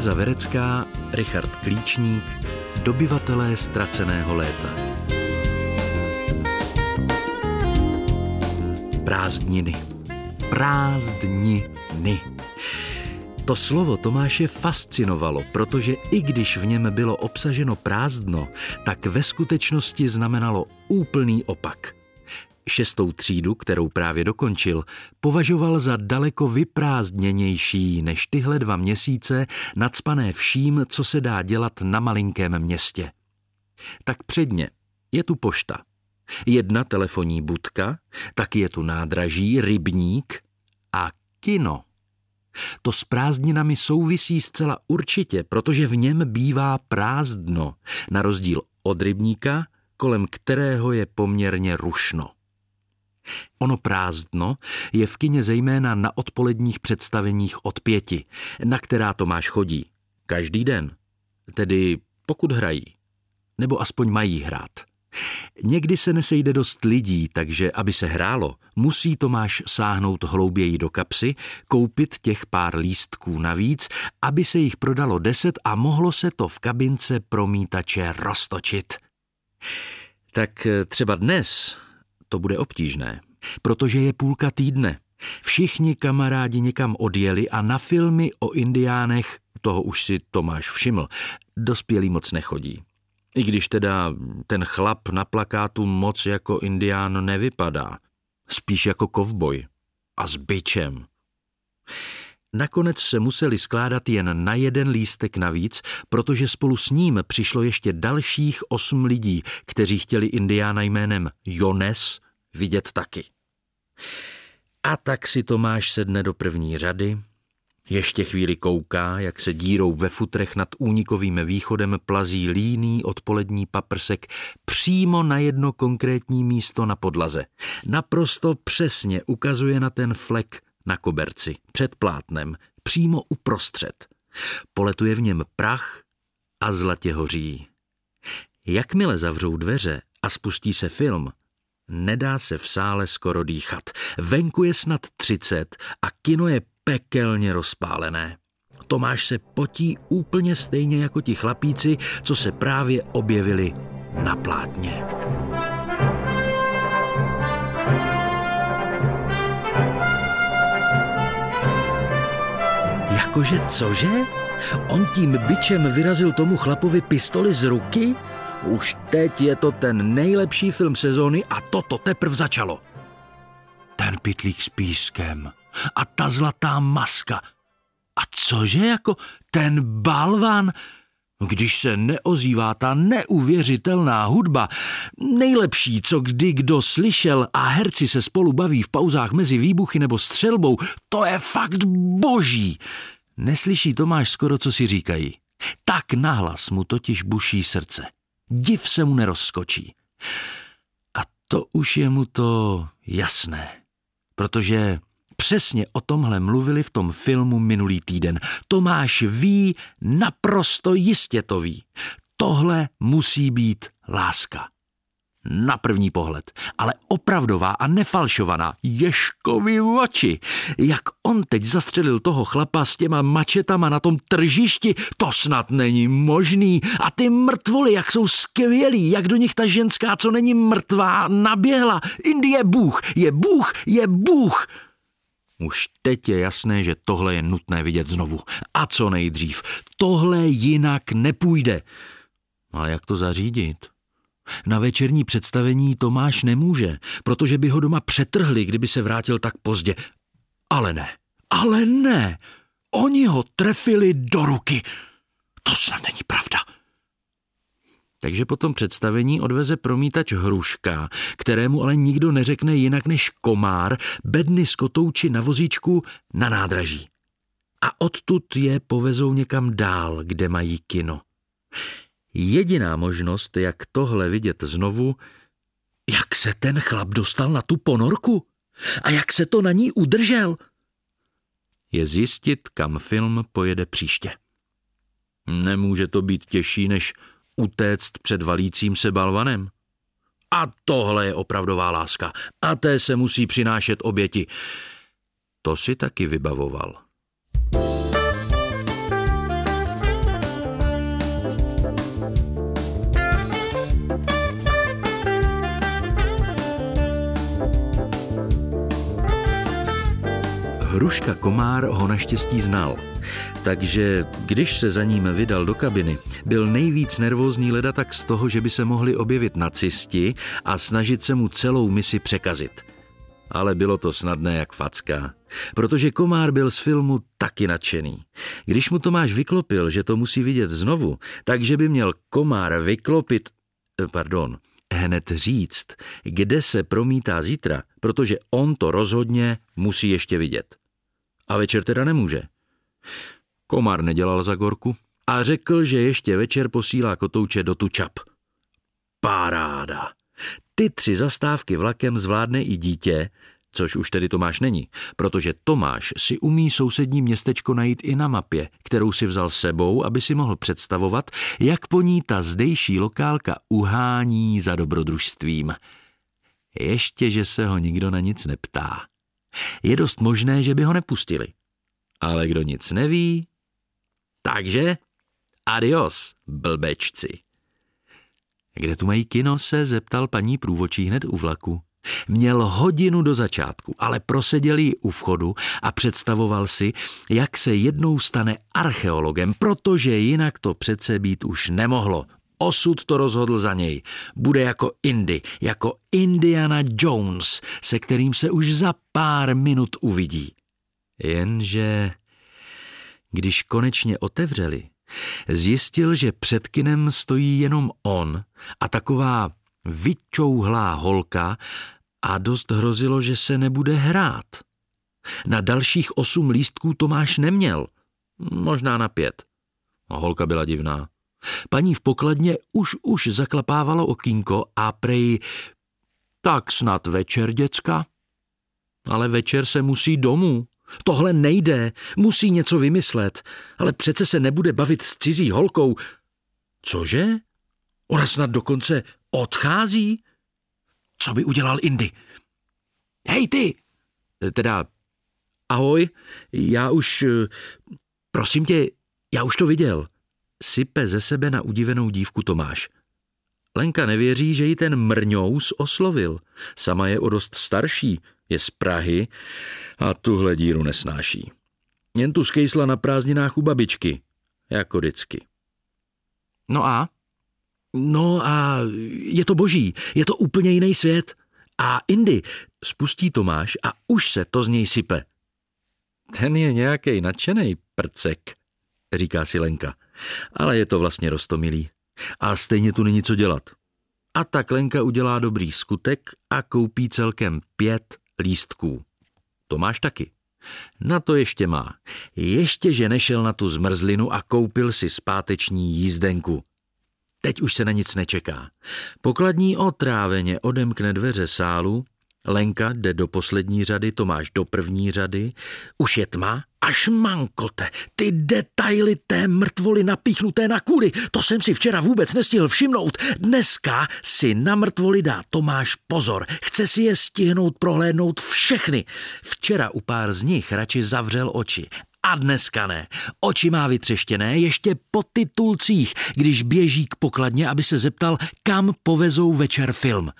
Tereza Verecká, Richard Klíčník, dobyvatelé ztraceného léta. Prázdniny. Prázdniny. To slovo Tomáše fascinovalo, protože i když v něm bylo obsaženo prázdno, tak ve skutečnosti znamenalo úplný opak. Šestou třídu, kterou právě dokončil, považoval za daleko vyprázdněnější než tyhle dva měsíce nadspané vším, co se dá dělat na malinkém městě. Tak předně je tu pošta. Jedna telefonní budka, taky je tu nádraží, rybník a kino. To s prázdninami souvisí zcela určitě, protože v něm bývá prázdno, na rozdíl od rybníka, kolem kterého je poměrně rušno. Ono prázdno je v kině zejména na odpoledních představeních od pěti, na která Tomáš chodí. Každý den. Tedy pokud hrají. Nebo aspoň mají hrát. Někdy se nesejde dost lidí, takže aby se hrálo, musí Tomáš sáhnout hlouběji do kapsy, koupit těch pár lístků navíc, aby se jich prodalo deset a mohlo se to v kabince promítače roztočit. Tak třeba dnes to bude obtížné, protože je půlka týdne. Všichni kamarádi někam odjeli a na filmy o indiánech, toho už si Tomáš všiml, dospělí moc nechodí. I když teda ten chlap na plakátu moc jako indián nevypadá. Spíš jako kovboj. A s byčem. Nakonec se museli skládat jen na jeden lístek navíc, protože spolu s ním přišlo ještě dalších osm lidí, kteří chtěli indiána jménem Jones vidět taky. A tak si Tomáš sedne do první řady, ještě chvíli kouká, jak se dírou ve futrech nad únikovým východem plazí líný odpolední paprsek přímo na jedno konkrétní místo na podlaze. Naprosto přesně ukazuje na ten flek na koberci, před plátnem, přímo uprostřed. Poletuje v něm prach a zlatě hoří. Jakmile zavřou dveře a spustí se film, nedá se v sále skoro dýchat. Venku je snad třicet a kino je pekelně rozpálené. Tomáš se potí úplně stejně jako ti chlapíci, co se právě objevili na plátně. Jakože cože? On tím byčem vyrazil tomu chlapovi pistoli z ruky? Už teď je to ten nejlepší film sezóny a toto teprve začalo. Ten pitlík s pískem a ta zlatá maska. A cože jako ten balvan? Když se neozývá ta neuvěřitelná hudba, nejlepší, co kdy kdo slyšel a herci se spolu baví v pauzách mezi výbuchy nebo střelbou, to je fakt boží. Neslyší Tomáš skoro, co si říkají. Tak nahlas mu totiž buší srdce. Div se mu nerozskočí. A to už je mu to jasné, protože Přesně o tomhle mluvili v tom filmu minulý týden. Tomáš ví, naprosto jistě to ví. Tohle musí být láska. Na první pohled, ale opravdová a nefalšovaná, Ješkovi oči. Jak on teď zastřelil toho chlapa s těma mačetama na tom tržišti, to snad není možný. A ty mrtvoly, jak jsou skvělí, jak do nich ta ženská, co není mrtvá, naběhla. Indie Bůh, je Bůh, je Bůh. Už teď je jasné, že tohle je nutné vidět znovu. A co nejdřív. Tohle jinak nepůjde. Ale jak to zařídit? Na večerní představení Tomáš nemůže, protože by ho doma přetrhli, kdyby se vrátil tak pozdě. Ale ne, ale ne. Oni ho trefili do ruky. To snad není pravda. Takže po tom představení odveze promítač Hruška, kterému ale nikdo neřekne jinak než komár, bedny z kotouči na vozíčku na nádraží. A odtud je povezou někam dál, kde mají kino. Jediná možnost, jak tohle vidět znovu, jak se ten chlap dostal na tu ponorku a jak se to na ní udržel, je zjistit, kam film pojede příště. Nemůže to být těžší, než utéct před valícím se balvanem. A tohle je opravdová láska. A té se musí přinášet oběti. To si taky vybavoval. Hruška Komár ho naštěstí znal, takže když se za ním vydal do kabiny, byl nejvíc nervózní leda tak z toho, že by se mohli objevit nacisti a snažit se mu celou misi překazit. Ale bylo to snadné jak facka, protože Komár byl z filmu taky nadšený. Když mu Tomáš vyklopil, že to musí vidět znovu, takže by měl Komár vyklopit, eh, pardon, hned říct, kde se promítá zítra, protože on to rozhodně musí ještě vidět. A večer teda nemůže. Komár nedělal za gorku a řekl, že ještě večer posílá kotouče do Tučap. Paráda! Ty tři zastávky vlakem zvládne i dítě, což už tedy Tomáš není, protože Tomáš si umí sousední městečko najít i na mapě, kterou si vzal sebou, aby si mohl představovat, jak po ní ta zdejší lokálka uhání za dobrodružstvím. Ještě, že se ho nikdo na nic neptá. Je dost možné, že by ho nepustili. Ale kdo nic neví, takže adios, blbečci. Kde tu mají kino, se zeptal paní průvočí hned u vlaku. Měl hodinu do začátku, ale proseděl ji u vchodu a představoval si, jak se jednou stane archeologem, protože jinak to přece být už nemohlo. Osud to rozhodl za něj. Bude jako Indy, jako Indiana Jones, se kterým se už za pár minut uvidí. Jenže když konečně otevřeli, zjistil, že před kinem stojí jenom on a taková vyčouhlá holka a dost hrozilo, že se nebude hrát. Na dalších osm lístků Tomáš neměl, možná na pět. A holka byla divná. Paní v pokladně už už zaklapávalo okýnko a prej, tak snad večer, děcka. Ale večer se musí domů. Tohle nejde, musí něco vymyslet, ale přece se nebude bavit s cizí holkou. Cože? Ona snad dokonce odchází? Co by udělal Indy? Hej ty! Teda, ahoj, já už, prosím tě, já už to viděl. Sype ze sebe na udivenou dívku Tomáš. Lenka nevěří, že ji ten mrňous oslovil. Sama je o dost starší, je z Prahy a tuhle díru nesnáší. Jen tu skejsla na prázdninách u babičky, jako vždycky. No a? No a je to boží, je to úplně jiný svět. A Indy spustí Tomáš a už se to z něj sype. Ten je nějaký nadšený prcek, říká si Lenka, ale je to vlastně rostomilý. A stejně tu není co dělat. A tak Lenka udělá dobrý skutek a koupí celkem pět lístků. Tomáš taky. Na to ještě má. Ještě, že nešel na tu zmrzlinu a koupil si zpáteční jízdenku. Teď už se na nic nečeká. Pokladní otráveně odemkne dveře sálu, Lenka jde do poslední řady, Tomáš do první řady. Už je tma? Až mankote, ty detaily té mrtvoly napíchnuté na kůli, to jsem si včera vůbec nestihl všimnout. Dneska si na mrtvoly dá Tomáš pozor, chce si je stihnout prohlédnout všechny. Včera u pár z nich radši zavřel oči. A dneska ne. Oči má vytřeštěné ještě po titulcích, když běží k pokladně, aby se zeptal, kam povezou večer film.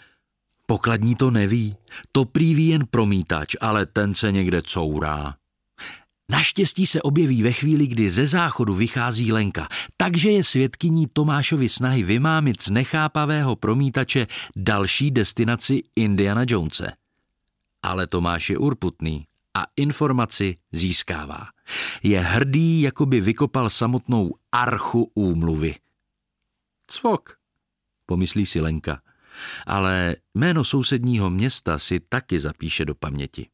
Pokladní to neví, to prý jen promítač, ale ten se někde courá. Naštěstí se objeví ve chvíli, kdy ze záchodu vychází Lenka, takže je svědkyní Tomášovi snahy vymámit z nechápavého promítače další destinaci Indiana Jonese. Ale Tomáš je urputný a informaci získává. Je hrdý, jako by vykopal samotnou archu úmluvy. Cvok, pomyslí si Lenka, ale jméno sousedního města si taky zapíše do paměti.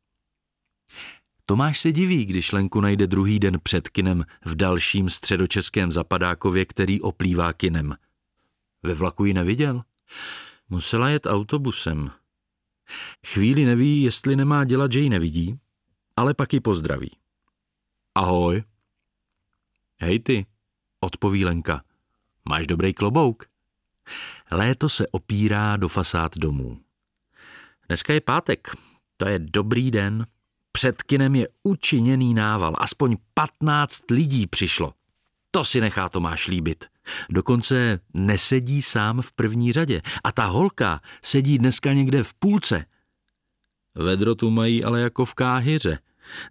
Tomáš se diví, když Lenku najde druhý den před kinem v dalším středočeském zapadákově, který oplývá kinem. Ve vlaku ji neviděl. Musela jet autobusem. Chvíli neví, jestli nemá dělat, že ji nevidí, ale pak ji pozdraví. Ahoj. Hej ty, odpoví Lenka. Máš dobrý klobouk? Léto se opírá do fasád domů. Dneska je pátek, to je dobrý den. Před kinem je učiněný nával, aspoň 15 lidí přišlo. To si nechá Tomáš líbit. Dokonce nesedí sám v první řadě a ta holka sedí dneska někde v půlce. Vedro tu mají ale jako v káhyře.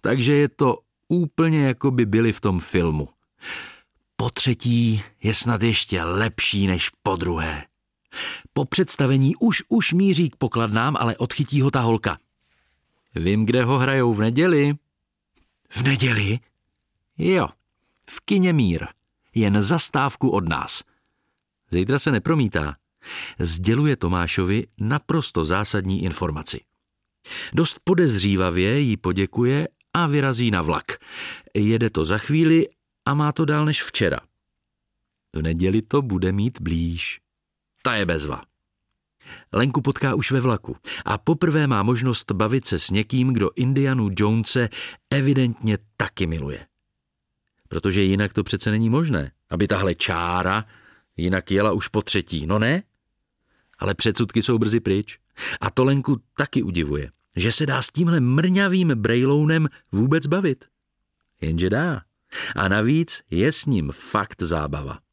takže je to úplně jako by byli v tom filmu. Po třetí je snad ještě lepší než po druhé. Po představení už už míří k pokladnám, ale odchytí ho ta holka. Vím, kde ho hrajou v neděli. V neděli? Jo, v kině Mír. Jen zastávku od nás. Zítra se nepromítá. Sděluje Tomášovi naprosto zásadní informaci. Dost podezřívavě jí poděkuje a vyrazí na vlak. Jede to za chvíli a má to dál než včera. V neděli to bude mít blíž. Ta je bezva. Lenku potká už ve vlaku a poprvé má možnost bavit se s někým, kdo Indianu Jonese evidentně taky miluje. Protože jinak to přece není možné, aby tahle čára jinak jela už po třetí, no ne? Ale předsudky jsou brzy pryč. A to Lenku taky udivuje, že se dá s tímhle mrňavým brejlounem vůbec bavit. Jenže dá. A navíc je s ním fakt zábava.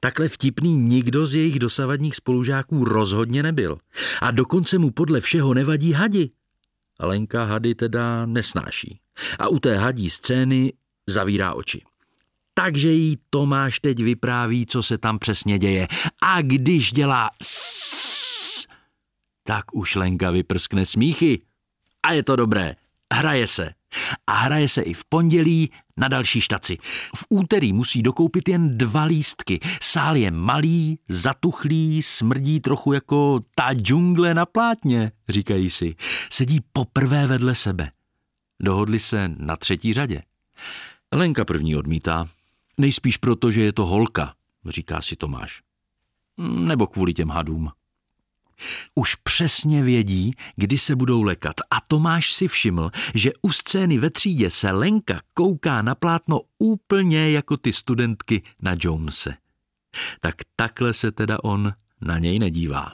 Takhle vtipný nikdo z jejich dosavadních spolužáků rozhodně nebyl. A dokonce mu podle všeho nevadí hadi. Lenka hady teda nesnáší. A u té hadí scény zavírá oči. Takže jí Tomáš teď vypráví, co se tam přesně děje. A když dělá tak už Lenka vyprskne smíchy. A je to dobré. Hraje se. A hraje se i v pondělí na další štaci. V úterý musí dokoupit jen dva lístky. Sál je malý, zatuchlý, smrdí trochu jako ta džungle na plátně, říkají si. Sedí poprvé vedle sebe. Dohodli se na třetí řadě. Lenka první odmítá. Nejspíš proto, že je to holka, říká si Tomáš. Nebo kvůli těm hadům. Už přesně vědí, kdy se budou lekat a Tomáš si všiml, že u scény ve třídě se Lenka kouká na plátno úplně jako ty studentky na Jonese. Tak takhle se teda on na něj nedívá.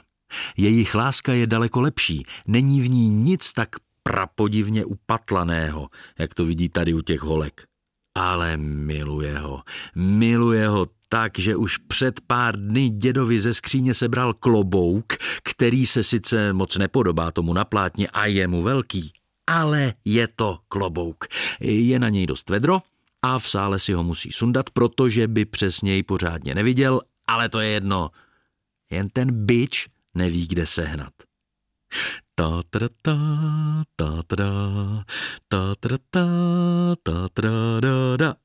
Jejich láska je daleko lepší, není v ní nic tak prapodivně upatlaného, jak to vidí tady u těch holek. Ale miluje ho, miluje ho tak, že už před pár dny dědovi ze skříně sebral klobouk, který se sice moc nepodobá tomu na plátně a je mu velký, ale je to klobouk. Je na něj dost vedro a v sále si ho musí sundat, protože by přes něj pořádně neviděl, ale to je jedno. Jen ten byč neví, kde sehnat. Ta ta ta ta ta ta ta ta ta ta ta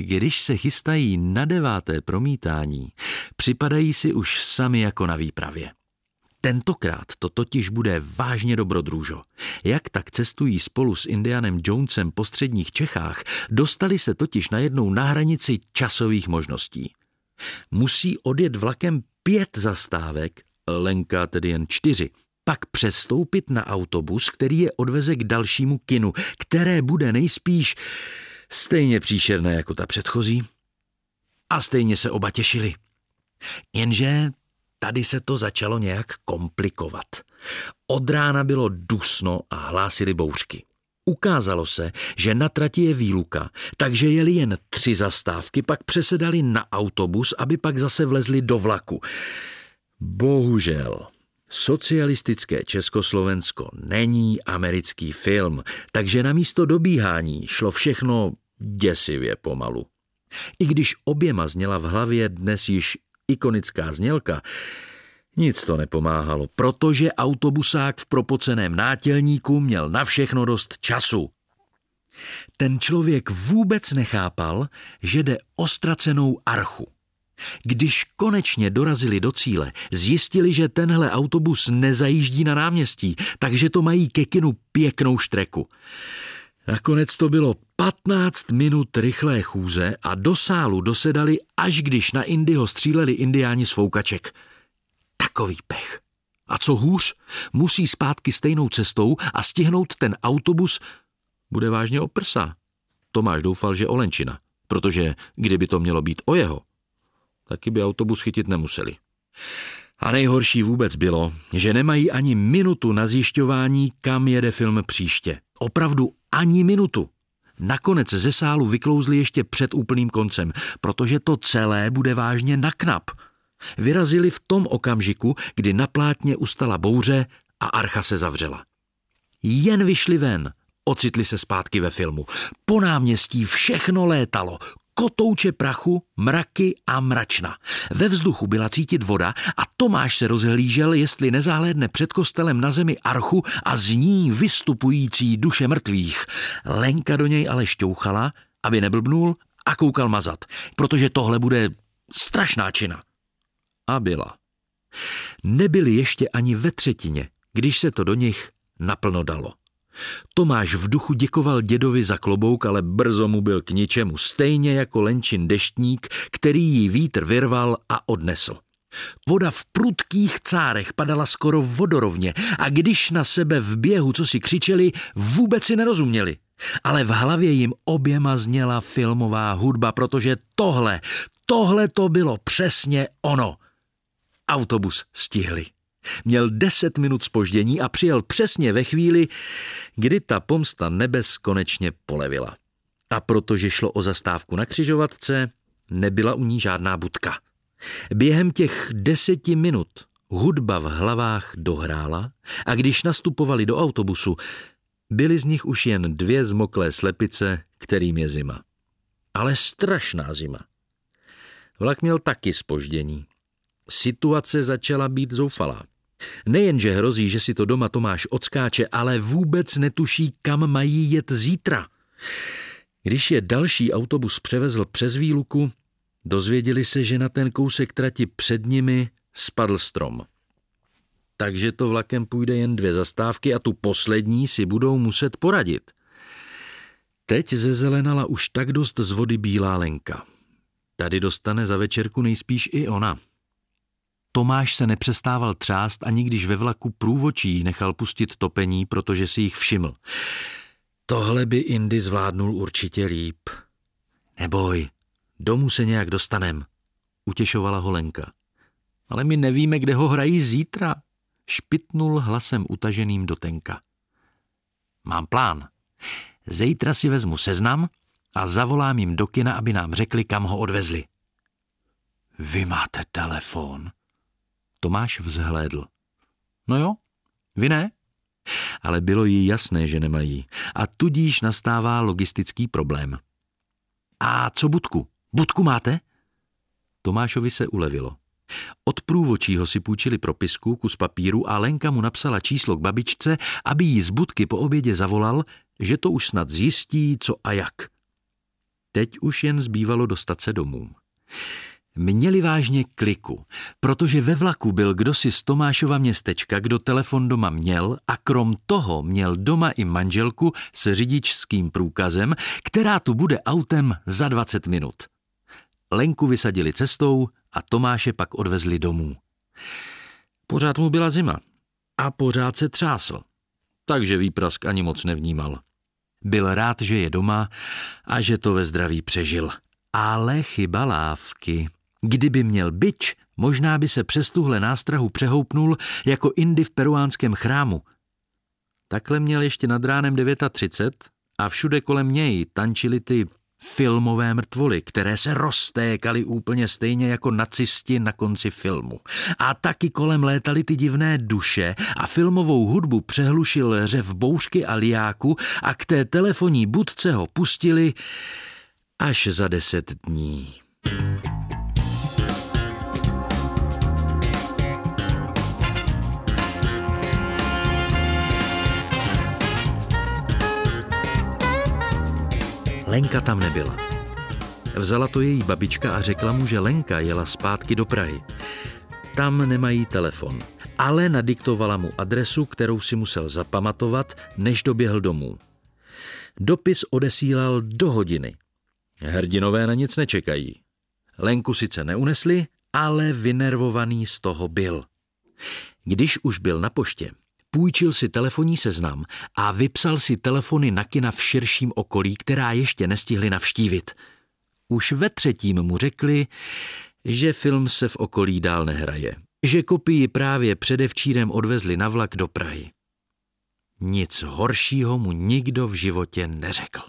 když se chystají na deváté promítání, připadají si už sami jako na výpravě. Tentokrát to totiž bude vážně dobrodružo. Jak tak cestují spolu s Indianem Jonesem po středních Čechách, dostali se totiž najednou na hranici časových možností. Musí odjet vlakem pět zastávek, Lenka tedy jen čtyři, pak přestoupit na autobus, který je odveze k dalšímu kinu, které bude nejspíš stejně příšerné jako ta předchozí. A stejně se oba těšili. Jenže tady se to začalo nějak komplikovat. Od rána bylo dusno a hlásily bouřky. Ukázalo se, že na trati je výluka, takže jeli jen tři zastávky, pak přesedali na autobus, aby pak zase vlezli do vlaku. Bohužel, socialistické Československo není americký film, takže na místo dobíhání šlo všechno děsivě pomalu. I když oběma zněla v hlavě dnes již ikonická znělka, nic to nepomáhalo, protože autobusák v propoceném nátělníku měl na všechno dost času. Ten člověk vůbec nechápal, že jde o ztracenou archu. Když konečně dorazili do cíle, zjistili, že tenhle autobus nezajíždí na náměstí, takže to mají ke kinu pěknou štreku. Nakonec to bylo 15 minut rychlé chůze a do sálu dosedali, až když na Indyho stříleli indiáni z foukaček. Takový pech. A co hůř, musí zpátky stejnou cestou a stihnout ten autobus bude vážně o prsa. Tomáš doufal, že Olenčina, protože kdyby to mělo být o jeho, taky by autobus chytit nemuseli. A nejhorší vůbec bylo, že nemají ani minutu na zjišťování, kam jede film příště. Opravdu ani minutu. Nakonec ze sálu vyklouzli ještě před úplným koncem, protože to celé bude vážně na knap. Vyrazili v tom okamžiku, kdy na plátně ustala bouře a archa se zavřela. Jen vyšli ven, Ocitli se zpátky ve filmu. Po náměstí všechno létalo. Kotouče prachu, mraky a mračna. Ve vzduchu byla cítit voda a Tomáš se rozhlížel, jestli nezahlédne před kostelem na zemi archu a z ní vystupující duše mrtvých. Lenka do něj ale šťouchala, aby neblbnul a koukal mazat, protože tohle bude strašná čina. A byla. Nebyli ještě ani ve třetině, když se to do nich naplno dalo. Tomáš v duchu děkoval dědovi za klobouk, ale brzo mu byl k ničemu, stejně jako Lenčin deštník, který jí vítr vyrval a odnesl. Voda v prudkých cárech padala skoro vodorovně a když na sebe v běhu co si křičeli, vůbec si nerozuměli. Ale v hlavě jim oběma zněla filmová hudba, protože tohle, tohle to bylo přesně ono. Autobus stihli. Měl deset minut spoždění a přijel přesně ve chvíli, kdy ta pomsta nebes konečně polevila. A protože šlo o zastávku na křižovatce, nebyla u ní žádná budka. Během těch deseti minut hudba v hlavách dohrála a když nastupovali do autobusu, byly z nich už jen dvě zmoklé slepice, kterým je zima. Ale strašná zima. Vlak měl taky spoždění. Situace začala být zoufalá. Nejenže hrozí, že si to doma Tomáš odskáče, ale vůbec netuší, kam mají jet zítra. Když je další autobus převezl přes výluku, dozvěděli se, že na ten kousek trati před nimi spadl strom. Takže to vlakem půjde jen dvě zastávky a tu poslední si budou muset poradit. Teď zezelenala už tak dost z vody bílá lenka. Tady dostane za večerku nejspíš i ona. Tomáš se nepřestával třást ani když ve vlaku průvočí nechal pustit topení, protože si jich všiml. Tohle by Indy zvládnul určitě líp. Neboj, domů se nějak dostanem, utěšovala ho Lenka. Ale my nevíme, kde ho hrají zítra, špitnul hlasem utaženým do tenka. Mám plán. Zítra si vezmu seznam a zavolám jim do kina, aby nám řekli, kam ho odvezli. Vy máte telefon, Tomáš vzhlédl. No jo, vy ne? Ale bylo jí jasné, že nemají. A tudíž nastává logistický problém. A co budku? Budku máte? Tomášovi se ulevilo. Od průvočího si půjčili propisku, kus papíru a Lenka mu napsala číslo k babičce, aby jí z budky po obědě zavolal, že to už snad zjistí, co a jak. Teď už jen zbývalo dostat se domů měli vážně kliku, protože ve vlaku byl kdosi z Tomášova městečka, kdo telefon doma měl a krom toho měl doma i manželku s řidičským průkazem, která tu bude autem za 20 minut. Lenku vysadili cestou a Tomáše pak odvezli domů. Pořád mu byla zima a pořád se třásl, takže výprask ani moc nevnímal. Byl rád, že je doma a že to ve zdraví přežil. Ale chyba lávky. Kdyby měl byč, možná by se přes tuhle nástrahu přehoupnul jako Indy v peruánském chrámu. Takhle měl ještě nad ránem 39 a všude kolem něj tančily ty filmové mrtvoly, které se roztékaly úplně stejně jako nacisti na konci filmu. A taky kolem létaly ty divné duše a filmovou hudbu přehlušil řev boušky a liáku a k té telefonní budce ho pustili až za deset dní. Lenka tam nebyla. Vzala to její babička a řekla mu, že Lenka jela zpátky do Prahy. Tam nemají telefon, ale nadiktovala mu adresu, kterou si musel zapamatovat, než doběhl domů. Dopis odesílal do hodiny. Hrdinové na nic nečekají. Lenku sice neunesli, ale vynervovaný z toho byl. Když už byl na poště, Půjčil si telefonní seznam a vypsal si telefony na kina v širším okolí, která ještě nestihli navštívit. Už ve třetím mu řekli, že film se v okolí dál nehraje, že kopii právě předevčírem odvezli na vlak do Prahy. Nic horšího mu nikdo v životě neřekl.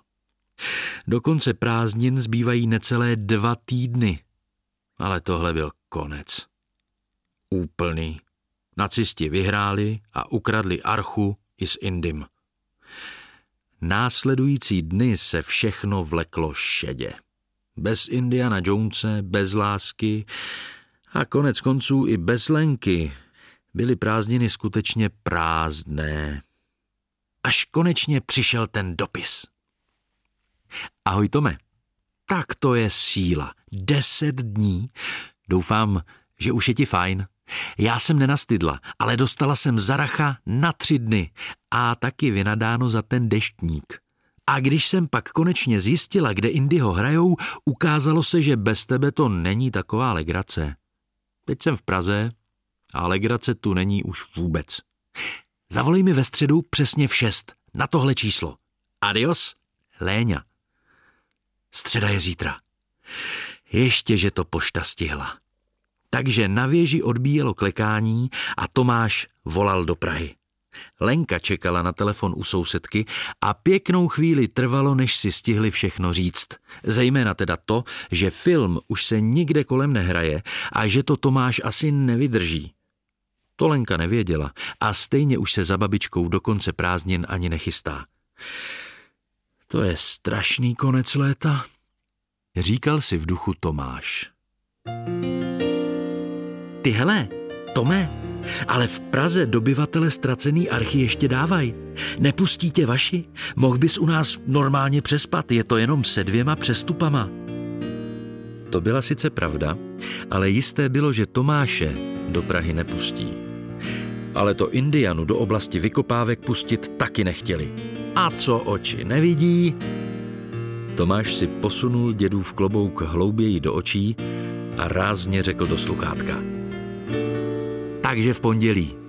Do konce prázdnin zbývají necelé dva týdny, ale tohle byl konec. Úplný. Nacisti vyhráli a ukradli archu i s Indym. Následující dny se všechno vleklo šedě. Bez Indiana Jonese, bez lásky a konec konců i bez Lenky byly prázdniny skutečně prázdné. Až konečně přišel ten dopis. Ahoj Tome, tak to je síla. Deset dní. Doufám, že už je ti fajn. Já jsem nenastydla, ale dostala jsem zaracha na tři dny a taky vynadáno za ten deštník. A když jsem pak konečně zjistila, kde Indyho hrajou, ukázalo se, že bez tebe to není taková legrace. Teď jsem v Praze a legrace tu není už vůbec. Zavolej mi ve středu přesně v šest na tohle číslo. Adios, Léňa. Středa je zítra. Ještě, že to pošta stihla. Takže na věži odbíjelo klekání a Tomáš volal do Prahy. Lenka čekala na telefon u sousedky a pěknou chvíli trvalo, než si stihli všechno říct. Zejména teda to, že film už se nikde kolem nehraje a že to Tomáš asi nevydrží. To Lenka nevěděla a stejně už se za babičkou do konce prázdnin ani nechystá. To je strašný konec léta, říkal si v duchu Tomáš. Ty hele, Tome, ale v Praze dobyvatele ztracený archy ještě dávaj. Nepustí tě vaši? Mohl bys u nás normálně přespat, je to jenom se dvěma přestupama. To byla sice pravda, ale jisté bylo, že Tomáše do Prahy nepustí. Ale to Indianu do oblasti vykopávek pustit taky nechtěli. A co oči nevidí? Tomáš si posunul dědův klobouk hlouběji do očí a rázně řekl do sluchátka. Takže v pondělí.